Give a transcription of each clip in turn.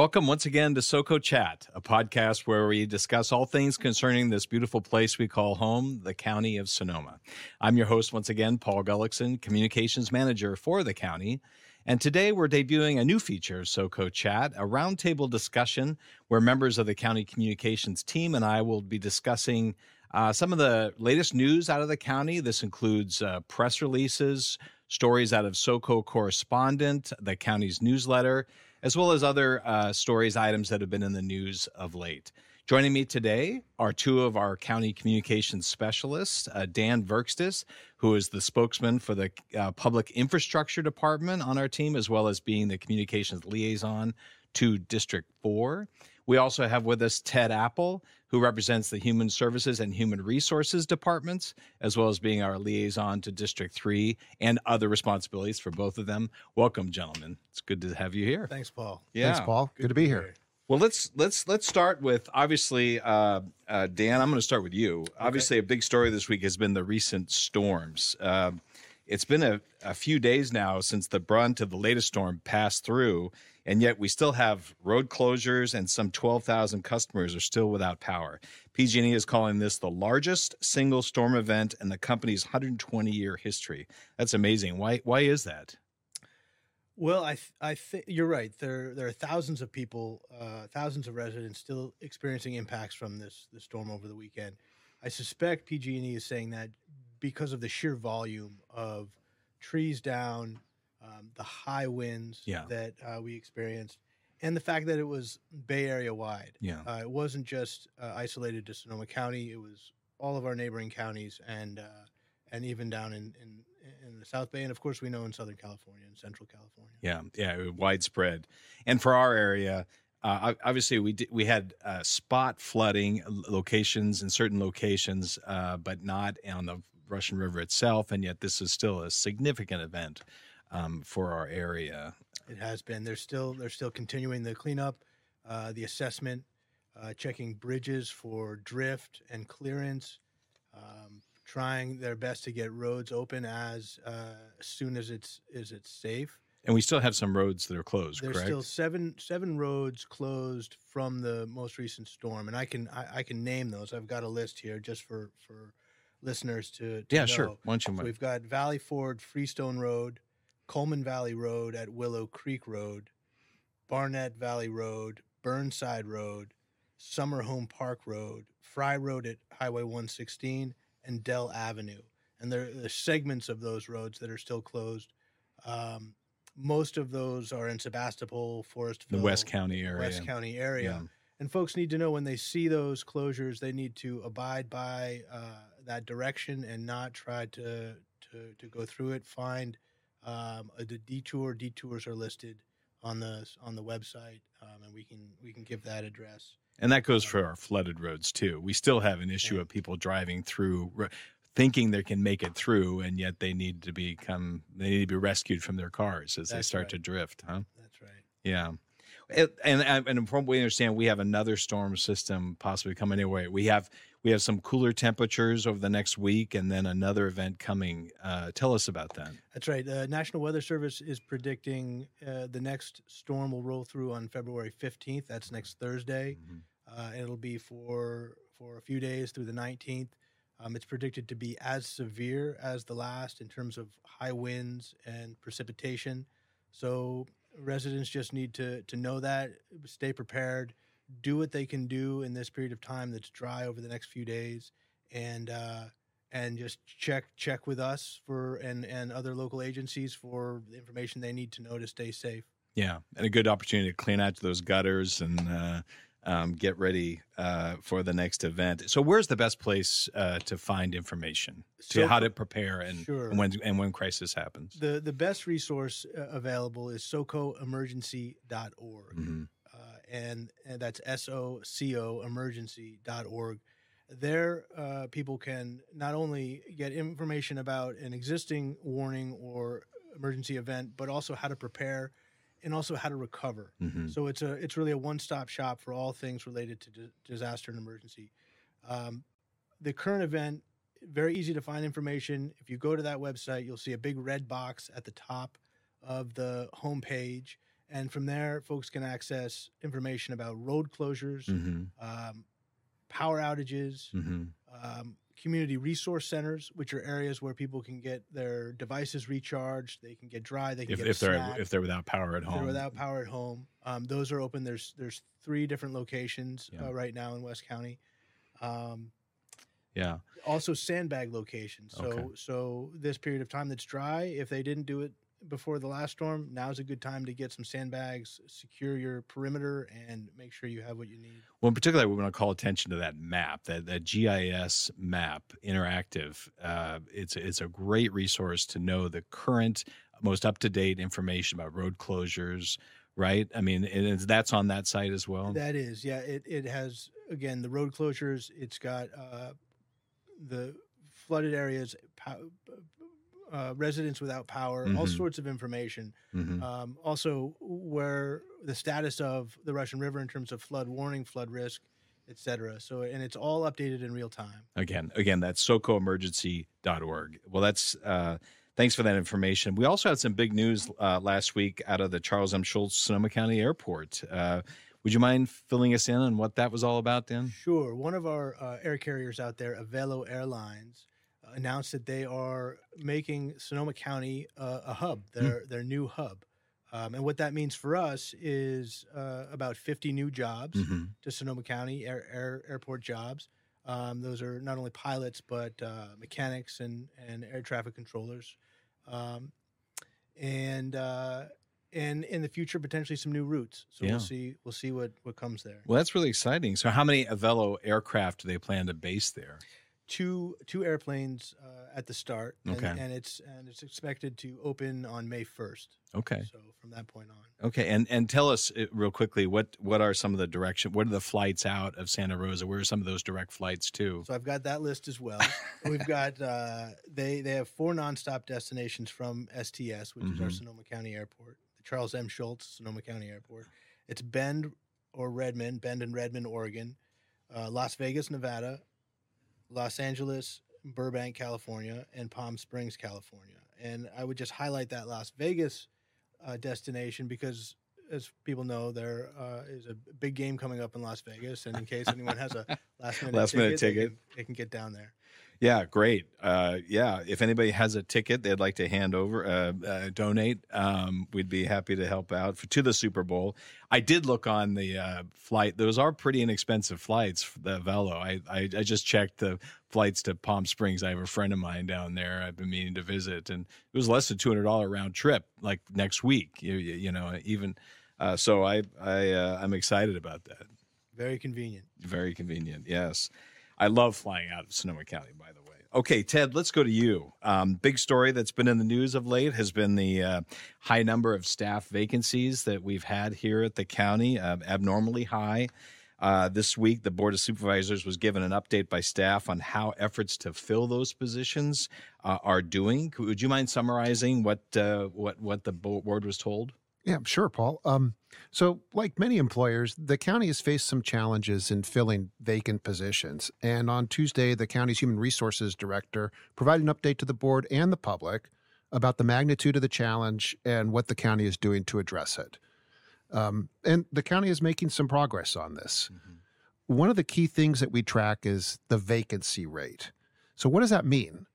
Welcome once again to SoCo Chat, a podcast where we discuss all things concerning this beautiful place we call home, the county of Sonoma. I'm your host once again, Paul Gullixson, communications manager for the county. And today we're debuting a new feature of SoCo Chat, a roundtable discussion where members of the county communications team and I will be discussing uh, some of the latest news out of the county. This includes uh, press releases, stories out of SoCo Correspondent, the county's newsletter, as well as other uh, stories, items that have been in the news of late. Joining me today are two of our county communications specialists, uh, Dan Virkstis, who is the spokesman for the uh, public infrastructure department on our team, as well as being the communications liaison to District 4. We also have with us Ted Appel, who represents the Human Services and Human Resources departments, as well as being our liaison to District 3 and other responsibilities for both of them. Welcome, gentlemen. It's good to have you here. Thanks, Paul. Yeah. Thanks, Paul. Good, to be here. Well, let's let's let's start with obviously, uh, uh, Dan. I'm going to start with you. Obviously, a big story this week has been the recent storms. Uh, it's been a, a few days now since the brunt of the latest storm passed through, and yet we still have road closures and some 12,000 customers are still without power. PG&E is calling this the largest single storm event in the company's 120-year history. That's amazing. Why why is that? Well, I th- I think you're right. There there are thousands of people, uh, thousands of residents still experiencing impacts from this this storm over the weekend. I suspect PG&E is saying that because of the sheer volume of trees down, um, the high winds Yeah. that uh, we experienced, and the fact that it was Bay Area wide. Yeah. Uh, it wasn't just uh, isolated to Sonoma County. It was all of our neighboring counties and uh, and even down in, in in the South Bay, and of course we know in Southern California and Central California. Yeah, yeah, widespread. And for our area, uh, obviously we did, we had uh, spot flooding locations in certain locations, uh, but not on the Russian River itself. And yet, this is still a significant event um, for our area. It has been. They're still they're still continuing the cleanup, uh, the assessment, uh, checking bridges for drift and clearance, um, trying their best to get roads open as uh, soon as it's as it's safe. And we still have some roads that are closed. There's correct? still seven seven roads closed from the most recent storm, and I can I, I can name those. I've got a list here just for for listeners to, to yeah, know. sure. Why don't you? So we've got Valley Ford Freestone Road, Coleman Valley Road at Willow Creek Road, Barnett Valley Road, Burnside Road, Summer Home Park Road, Fry Road at Highway 116, and Dell Avenue. And there are segments of those roads that are still closed. Um, most of those are in Sebastopol, Forestville, the West County area. West County area. Yeah. And folks need to know when they see those closures, they need to abide by uh, that direction and not try to to, to go through it. Find um, a, the detour. Detours are listed on the on the website, um, and we can we can give that address. And that goes for our flooded roads too. We still have an issue Yeah. of people driving through, thinking they can make it through, and yet they need to become they need to be rescued from their cars as they start right. to drift. Huh? That's right. Yeah. It- and and from what we understand, we have another storm system possibly coming our way. We have we have some cooler temperatures over the next week, and then another event coming. Uh, tell us about that. That's right. The National Weather Service is predicting uh, the next storm will roll through on February 15th. That's next Thursday. Uh, it'll be for for a few days through the 19th. Um, it's predicted to be as severe as the last in terms of high winds and precipitation. So residents just need to to know that, stay prepared, do what they can do in this period of time that's dry over the next few days, and uh, and just check check with us for and and other local agencies for the information they need to know to stay safe. Yeah, and a good opportunity to clean out those gutters and uh, um, get ready uh, for the next event. So, where's the best place uh, to find information to So- how to prepare and, Sure. and when and when crisis happens? The the best resource uh, available is socoemergency.org. Mhm. And, and that's S O C O emergency.org. There, uh, people can not only get information about an existing warning or emergency event, but also how to prepare and also how to recover. Mhm. So it's a it's really a one stop shop for all things related to di- disaster and emergency. Um, the current event very easy to find information. If you go to that website, you'll see a big red box at the top of the homepage, and from there, folks can access information about road closures, Mm-hmm. um, power outages, Mm-hmm. um, community resource centers, which are areas where people can get their devices recharged. They can get dry. They can If, get if they're if they're without power at If home. they're without power at home. Um, those are open. There's there's three different locations Yeah. uh, right now in West County. Um, yeah. also sandbag locations. So Okay. so this period of time that's dry, if they didn't do it before the last storm, now's a good time to get some sandbags, secure your perimeter, and make sure you have what you need. Well, in particular, we want to call attention to that map, that, that GIS map, interactive. Uh, it's it's a great resource to know the current, most up to date information about road closures. Right? I mean, and that's on that site as well. That is, yeah. It it has again the road closures. It's got uh, the flooded areas, uh, residents without power, all Mhm. sorts of information. Mhm. Um, also, where the status of the Russian River in terms of flood warning, flood risk, et cetera. So, and it's all updated in real time. Again, again, that's socoemergency.org. Well, that's uh, thanks for that information. We also had some big news uh, last week out of the Charles M. Schulz Sonoma County Airport. Uh, would you mind filling us in on what that was all about, Dan? Sure. One of our uh, air carriers out there, Avelo Airlines, announced that they are making Sonoma County uh, a hub, their their new hub. Um, and what that means for us is uh, about 50 new jobs Mm-hmm. to Sonoma County air, air airport jobs. Um, those are not only pilots but uh, mechanics and and air traffic controllers, um, and uh, and in the future potentially some new routes. So Yeah. we'll see we'll see what what comes there. Well, that's really exciting. So, how many Avelo aircraft do they plan to base there? Two two airplanes uh, at the start, and, Okay. and it's and it's expected to open on May first. Okay. So from that point on, Okay, and and tell us uh, real quickly what what are some of the direction? What are the flights out of Santa Rosa? Where are some of those direct flights to? so I've got that list as well. We've got uh, they they have four nonstop destinations from STS, which is our Mhm. Sonoma County Airport, the Charles M. Schulz Sonoma County Airport. It's Bend or Redmond, Bend and Redmond, Oregon, uh, Las Vegas, Nevada, Los Angeles, Burbank, California, and Palm Springs, California. And I would just highlight that Las Vegas uh, destination because, as people know, there uh, is a big game coming up in Las Vegas. And in case anyone has a last minute Last minute they ticket. can- they can get down there. Yeah, great. Uh, yeah, if anybody has a ticket they'd like to hand over, uh, uh, donate, um, we'd be happy to help out for, to the Super Bowl. I did look on the uh, flight; those are pretty inexpensive flights. The Velo, I, I I just checked the flights to Palm Springs. I have a friend of mine down there. I've been meaning to visit, and it was less than two hundred dollar round trip, like next week. You, you, you know, even uh, so, I I uh, I'm excited about that. Very convenient. Very convenient. Yes. I love flying out of Sonoma County, by the way. Okay, Ted, let's go to you. Um, big story that's been in the news of late has been the uh, high number of staff vacancies that we've had here at the county, uh, abnormally high. Uh, this week, the Board of Supervisors was given an update by staff on how efforts to fill those positions uh, are doing. Would you mind summarizing what uh, what what the board was told? Yeah, sure, Paul. Um, so, like many employers, the county has faced some challenges in filling vacant positions. And on Tuesday, the county's human resources director provided an update to the board and the public about the magnitude of the challenge and what the county is doing to address it. Um, and the county is making some progress on this. One of the key things that we track is the vacancy rate. So, what does that mean?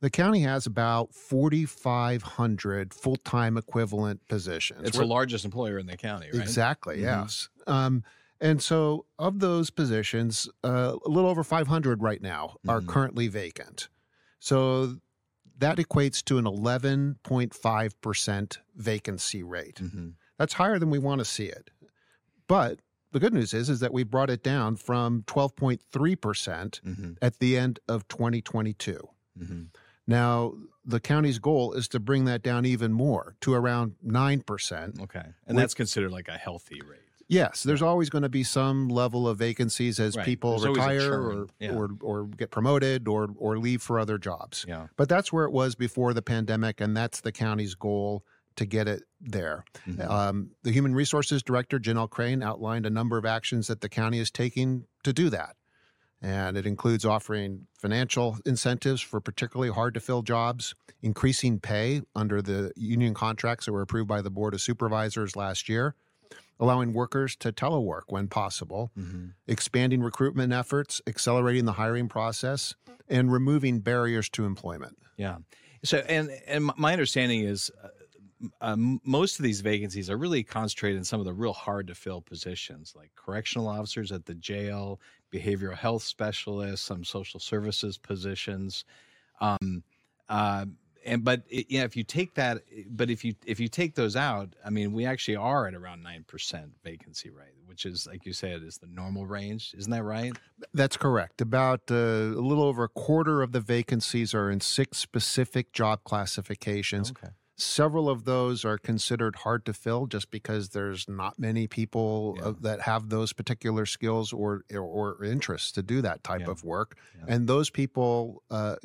The county has about 4,500 full time equivalent positions. It's We're- the largest employer in the county, right? Exactly. Mhm. Yes. Um, and so, of those positions, uh, a little over 500 right now are Mhm. currently vacant. So that equates to an 11.5% vacancy rate. hmm That's higher than we want to see it. But the good news is, is that we brought it down from 12.3% hmm at the end of 2022. hmm Now, the county's goal is to bring that down even more to around 9%. Okay. And that's considered like a healthy rate. Yes, there's always going to be some level of vacancies as Right. people There's retire or, Yeah. or or get promoted or or leave for other jobs. Yeah. But that's where it was before the pandemic, and that's the county's goal to get it there. Mhm. Um, the Human Resources Director, Janell Crane, outlined a number of actions that the county is taking to do that. And it includes offering financial incentives for particularly hard to fill jobs, increasing pay under the union contracts that were approved by the Board of Supervisors last year, allowing workers to telework when possible, mm-hmm. expanding recruitment efforts, accelerating the hiring process, and removing barriers to employment. Yeah. So, and and my understanding is uh, um, most of these vacancies are really concentrated in some of the real hard to fill positions, like correctional officers at the jail, behavioral health specialists, some social services positions. Um, uh, and but it, yeah, if you take that, but if you if you take those out, I mean, we actually are at around nine percent vacancy rate, which is like you said is the normal range. Isn't that right? That's correct. About uh, a little over a quarter of the vacancies are in six specific job classifications. Okay Several of those are considered hard to fill just because there's not many people yeah. uh, that have those particular skills or or, or interests to do that type yeah. of work. Yeah. And those people uh,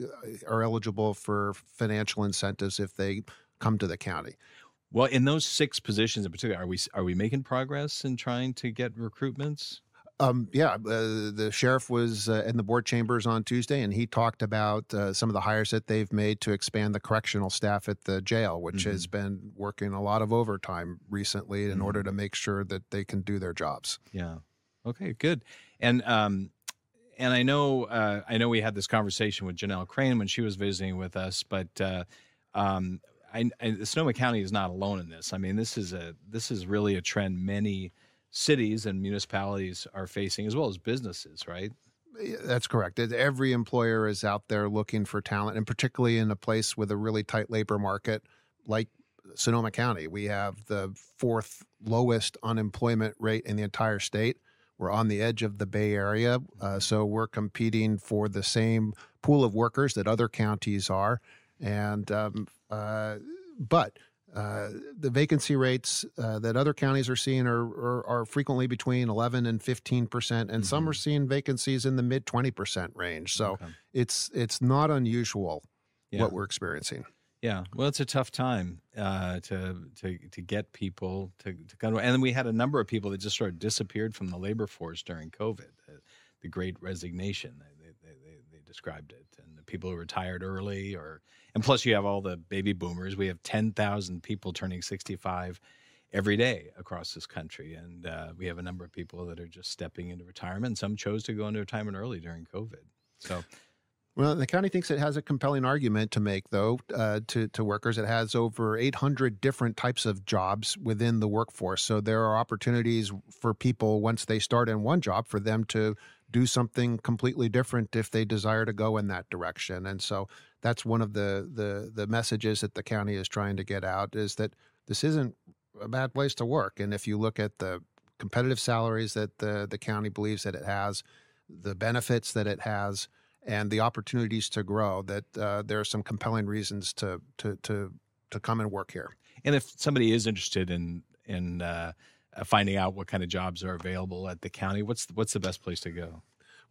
are eligible for financial incentives if they come to the county. Well, in those six positions in particular, are we are we making progress in trying to get recruitments? Um, yeah, uh, the sheriff was uh, in the board chambers on Tuesday, and he talked about uh, some of the hires that they've made to expand the correctional staff at the jail, which mm-hmm. has been working a lot of overtime recently in mm-hmm. order to make sure that they can do their jobs. Yeah. Okay. Good. And um, and I know uh, I know we had this conversation with Janell Crane when she was visiting with us, but uh, um, I, I, Sonoma County is not alone in this. I mean, this is a this is really a trend many cities and municipalities are facing, as well as businesses, right? That's correct. Every employer is out there looking for talent, and particularly in a place with a really tight labor market like Sonoma County. We have the fourth lowest unemployment rate in the entire state. We're on the edge of the Bay Area, uh, so we're competing for the same pool of workers that other counties are. And um, uh, but uh, the vacancy rates uh, that other counties are seeing are, are, are, frequently between 11 and 15 percent, and mm-hmm. some are seeing vacancies in the mid 20 percent range. So okay. it's it's not unusual yeah. what we're experiencing. Yeah, well, it's a tough time uh, to to to get people to to come, and then we had a number of people that just sort of disappeared from the labor force during COVID, uh, the Great Resignation. They, they, they, they described it, and the people who retired early or and plus you have all the baby boomers. We have 10,000 people turning 65 every day across this country. And uh, we have a number of people that are just stepping into retirement. Some chose to go into retirement early during COVID. So, well, the county thinks it has a compelling argument to make, though, uh, to, to workers. It has over 800 different types of jobs within the workforce. So there are opportunities for people once they start in one job for them to do something completely different if they desire to go in that direction. And so that's one of the the the messages that the county is trying to get out is that this isn't a bad place to work. And if you look at the competitive salaries that the the county believes that it has, the benefits that it has, and the opportunities to grow, that uh, there are some compelling reasons to to to to come and work here. And if somebody is interested in in uh, finding out what kind of jobs are available at the county, what's what's the best place to go?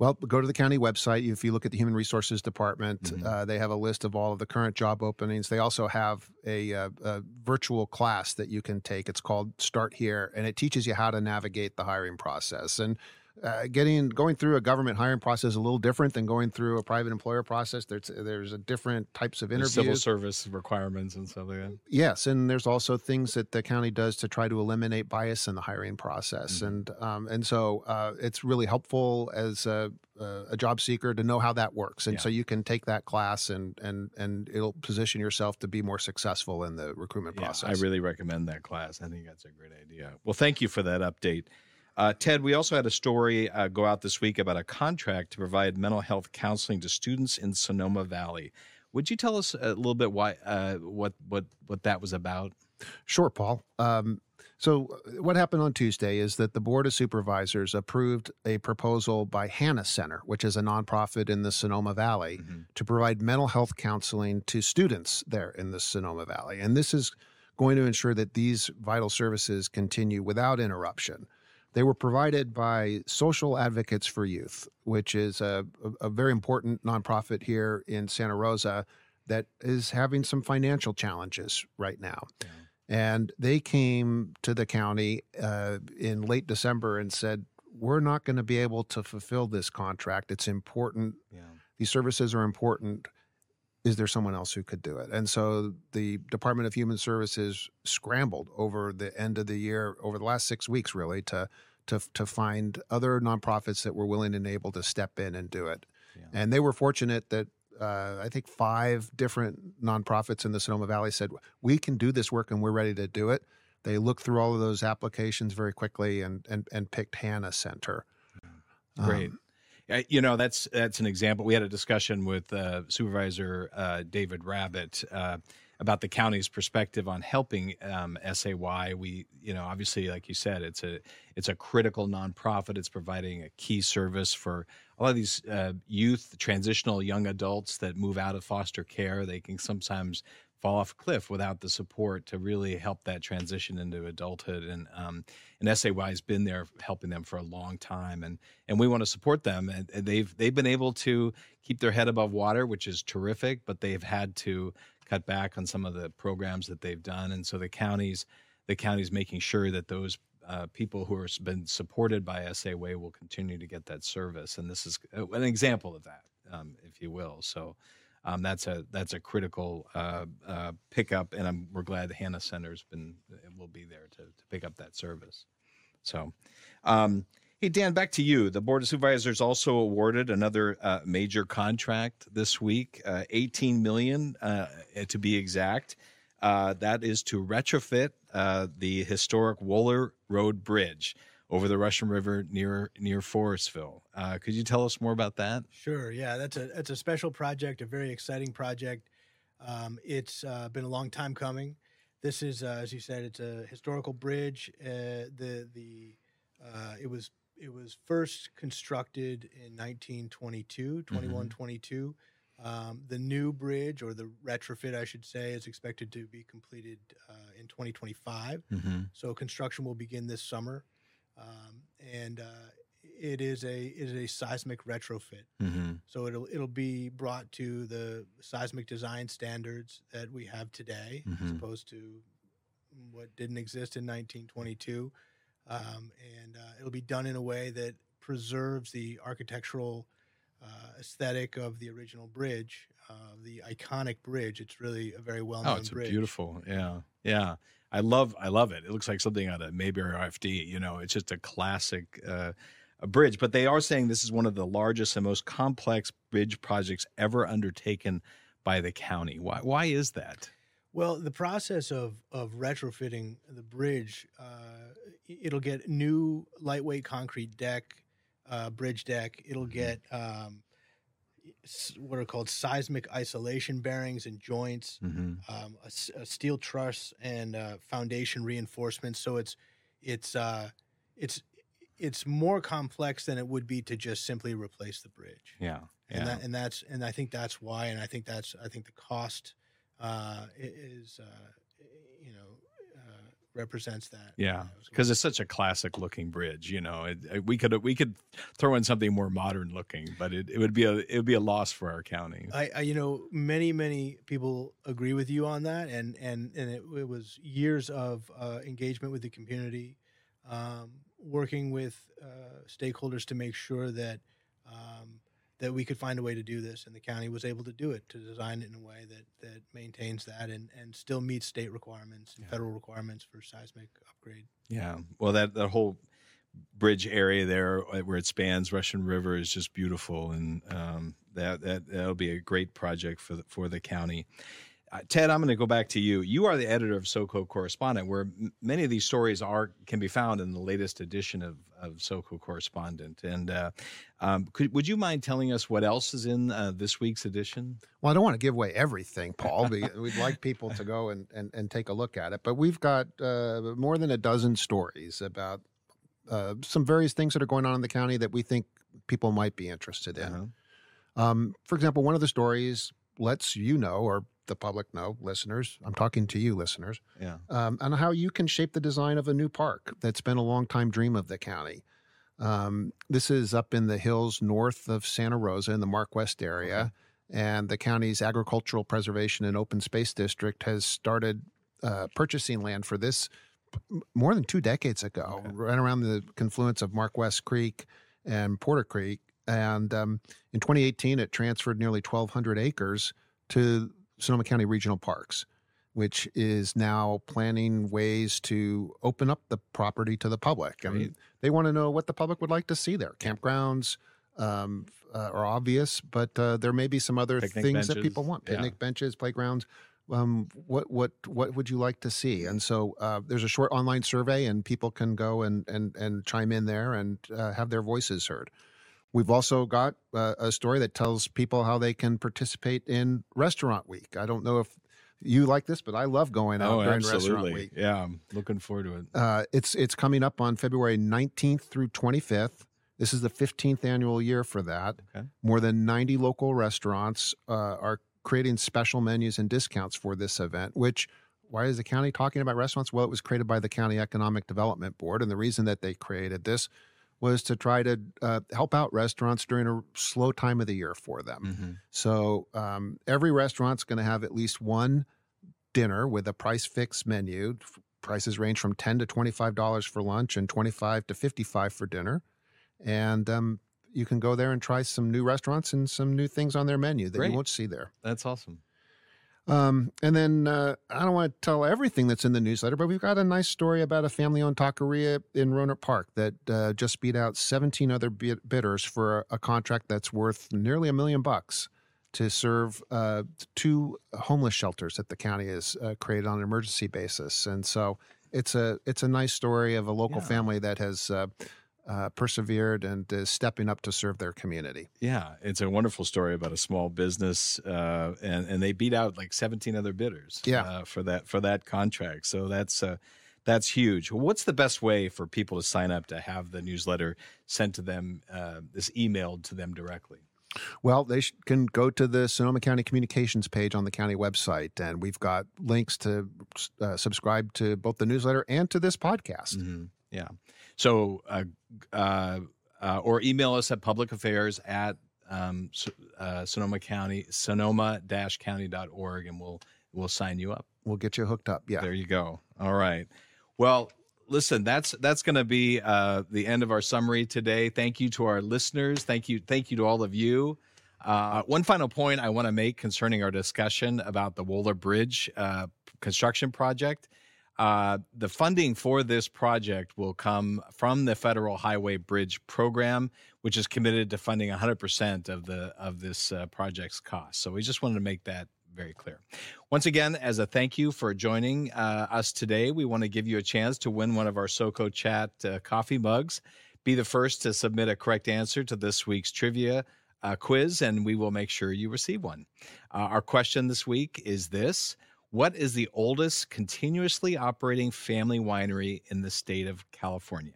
Well, go to the county website. If you look at the Human Resources Department, mm-hmm. uh, they have a list of all of the current job openings. They also have a, a, uh, a, virtual class that you can take. It's called Start Here, and it teaches you how to navigate the hiring process. And uh, getting going through a government hiring process is a little different than going through a private employer process. There's there's a different types of interviews, civil service requirements and stuff like that. Yes, and there's also things that the county does to try to eliminate bias in the hiring process, mm-hmm. and um, and so uh, it's really helpful as a, a, job seeker to know how that works, and yeah. so you can take that class and and and it'll position yourself to be more successful in the recruitment yeah, process. I really recommend that class. I think that's a great idea. Well, thank you for that update. Uh, Ted, we also had a story uh, go out this week about a contract to provide mental health counseling to students in Sonoma Valley. Would you tell us a little bit why, uh, what, what, what that was about? Sure, Paul. Um, so, uh, what happened on Tuesday is that the Board of Supervisors approved a proposal by Hanna Center, which is a nonprofit in the Sonoma Valley, mm-hmm. to provide mental health counseling to students there in the Sonoma Valley. And this is going to ensure that these vital services continue without interruption. They were provided by Social Advocates for Youth, which is a, a, very important nonprofit here in Santa Rosa that is having some financial challenges right now. And they came to the county uh, in late December and said, we're not going to be able to fulfill this contract. It's important. Yeah. These services are important. Is there someone else who could do it? And so the Department of Human Services scrambled over the end of the year, over the last six weeks, really, to to to find other nonprofits that were willing and able to step in and do it. Yeah. And they were fortunate that uh, I think five different nonprofits in the Sonoma Valley said we can do this work and we're ready to do it. They looked through all of those applications very quickly and and, and picked Hanna Center. Great. Um, You know, that's that's an example. We had a discussion with uh, Supervisor uh, David Rabbitt uh, about the county's perspective on helping um, SAY. We, you know, obviously, like you said, it's a it's a critical nonprofit. It's providing a key service for a lot of these uh, youth, transitional young adults that move out of foster care. They can sometimes fall off a cliff without the support to really help that transition into adulthood. And um, and SAY has been there helping them for a long time, and and we want to support them. And, they've they've been able to keep their head above water, which is terrific. But they've had to cut back on some of the programs that they've done, and so the counties the county's making sure that those uh, people who have been supported by SAY will continue to get that service. And this is uh, an example of that, um, if you will. So um, that's a that's a critical uh, uh, pickup, and I'm, we're glad the Hanna Center's been will be there to, to pick up that service. So, um, hey Dan, back to you. The Board of Supervisors also awarded another uh, major contract this week, uh, 18 million uh, to be exact. Uh, that is to retrofit the historic Wohler Road Bridge over the Russian River near near Forestville. Uh, could you tell us more about that? Sure. Yeah, that's a that's a special project, a very exciting project. Um, it's uh, been a long time coming. This is, uh, as you said, it's a historical bridge. Uh, the the uh, it was it was first constructed in 1922, 21, 22. Um, the new bridge, or the retrofit, I should say, is expected to be completed uh, in 2025. Mm-hmm. So construction will begin this summer, um, and uh, it is a it is a seismic retrofit. Mm-hmm. So it'll it'll be brought to the seismic design standards that we have today, as Mhm. opposed to what didn't exist in 1922, um, and uh, it'll be done in a way that preserves the architectural uh, aesthetic of the original bridge, uh, the iconic bridge. It's really a very well known Oh, it's bridge. beautiful. Yeah, yeah. I love, I love it. It looks like something out of Mayberry RFD. You know, it's just a classic uh, a bridge. But they are saying this is one of the largest and most complex bridge projects ever undertaken by the county. Why? Why is that? Well, the process of of retrofitting the bridge, uh, it'll get new lightweight concrete deck, uh, bridge deck. It'll Mhm. get um, what are called seismic isolation bearings and joints, Mm-hmm. um, a, a steel truss, and uh, foundation reinforcements. So it's it's uh, it's it's more complex than it would be to just simply replace the bridge Yeah, and yeah. that and that's and I think that's why, and I think that's I think the cost uh, is uh, represents that. Yeah, you know, as because it's such a classic looking bridge. You know, it, it- we could we could throw in something more modern looking, but it, it would be a it would be a loss for our county. I, I you know many many people agree with you on that, and and and it, it was years of uh, engagement with the community, um, working with uh, stakeholders to make sure that. Um, that we could find a way to do this, and the county was able to do it to design it in a way that that maintains that and and still meets state requirements and Yeah. federal requirements for seismic upgrade. Yeah. Well, that that whole bridge area there uh, where it spans Russian River is just beautiful, and um, that that that'll be a great project for the, for the county. Uh, Ted, I'm going to go back to you. You are the editor of SoCo Correspondent, where m- many of these stories are can be found in the latest edition of of SoCo Correspondent. And uh, um, could, would you mind telling us what else is in uh, this week's edition? Well, I don't want to give away everything, Paul. We'd like people to go and, and, and take a look at it. But we've got uh, more than a dozen stories about uh, some various things that are going on in the county that we think people might be interested in. Uh-huh. Um, for example, one of the stories lets you know, or the public know, listeners, I'm talking to you, listeners, Yeah. um, on how you can shape the design of a new park that's been a long time dream of the county. Um, this is up in the hills north of Santa Rosa in the Mark West area. And the county's Agricultural Preservation and Open Space District has started uh, purchasing land for this more than two decades ago, okay. right around the confluence of Mark West Creek and Porter Creek. And um, in 2018, it transferred nearly 1,200 acres to Sonoma County Regional Parks, which is now planning ways to open up the property to the public. I mean, they want to know what the public would like to see there. Campgrounds um, uh, are obvious, but uh, there may be some other Picnic things benches. that people want: picnic yeah. benches, playgrounds. Um, what what what would you like to see? And so uh, there's a short online survey, and people can go and and and chime in there and uh, have their voices heard. We've also got uh, a story that tells people how they can participate in Restaurant Week. I don't know if you like this, but I love going out oh, during absolutely. Restaurant Week. Yeah, I'm looking forward to it. Uh, it's it's coming up on February 19th through 25th. This is the 15th annual year for that. Okay. More than 90 local restaurants uh, are creating special menus and discounts for this event, which why is the county talking about restaurants? Well, it was created by the County Economic Development Board. And the reason that they created this was to try to uh, help out restaurants during a slow time of the year for them. Mm-hmm. So um, every restaurant's going to have at least one dinner with a price fixed menu. Prices range from ten to twenty five dollars for lunch and twenty five to fifty five for dinner. And um, you can go there and try some new restaurants and some new things on their menu that Great. you won't see there. That's awesome. Um, and then uh, I don't want to tell everything that's in the newsletter, but we've got a nice story about a family owned taqueria in Rohnert Park that uh, just beat out 17 other bidders for a, a, contract that's worth nearly a million bucks to serve uh, two homeless shelters that the county has uh, created on an emergency basis. And so it's a it's a nice story of a local yeah. family that has uh, uh, persevered and is stepping up to serve their community. Yeah, it's a wonderful story about a small business, uh, and and they beat out like 17 other bidders. Yeah. Uh, for that for that contract. So that's uh, that's huge. What's the best way for people to sign up to have the newsletter sent to them, uh, this emailed to them directly? Well, they sh- can go to the Sonoma County Communications page on the county website, and we've got links to uh, subscribe to both the newsletter and to this podcast. Mm-hmm. Yeah. So, uh, uh, uh, or email us at public affairs at um, uh, Sonoma County, sonoma-county.org, and we'll we'll sign you up. We'll get you hooked up. Yeah. There you go. All right. Well, listen, that's that's going to be uh, the end of our summary today. Thank you to our listeners. Thank you, thank you to all of you. Uh, one final point I want to make concerning our discussion about the Wohler Bridge uh, construction project uh, the funding for this project will come from the Federal Highway Bridge Program, which is committed to funding 100% of the of this uh, project's cost. So we just wanted to make that very clear. Once again, as a thank you for joining uh, us today, we want to give you a chance to win one of our SoCo Chat uh, coffee mugs. Be the first to submit a correct answer to this week's trivia uh, quiz, and we will make sure you receive one. Our question this week is this. What is the oldest continuously operating family winery in the state of California?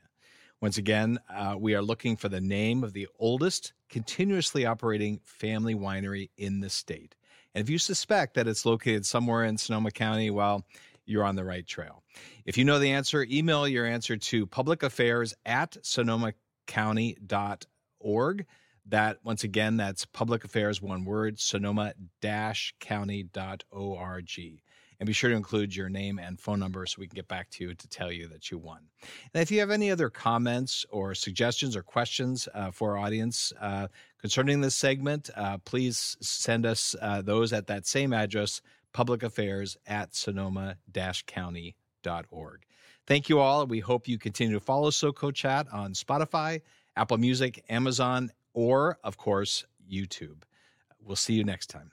Once again, uh, we are looking for the name of the oldest continuously operating family winery in the state. And if you suspect that it's located somewhere in Sonoma County, well, you're on the right trail. If you know the answer, email your answer to publicaffairs at sonomacounty.org. That, once again, that's public affairs, one word, sonoma county.org. And be sure to include your name and phone number so we can get back to you to tell you that you won. And if you have any other comments or suggestions or questions uh, for our audience uh, concerning this segment, uh, please send us uh, those at that same address, publicaffairs at sonoma county.org. Thank you all. We hope you continue to follow SoCo Chat on Spotify, Apple Music, Amazon, or, of course, YouTube. We'll see you next time.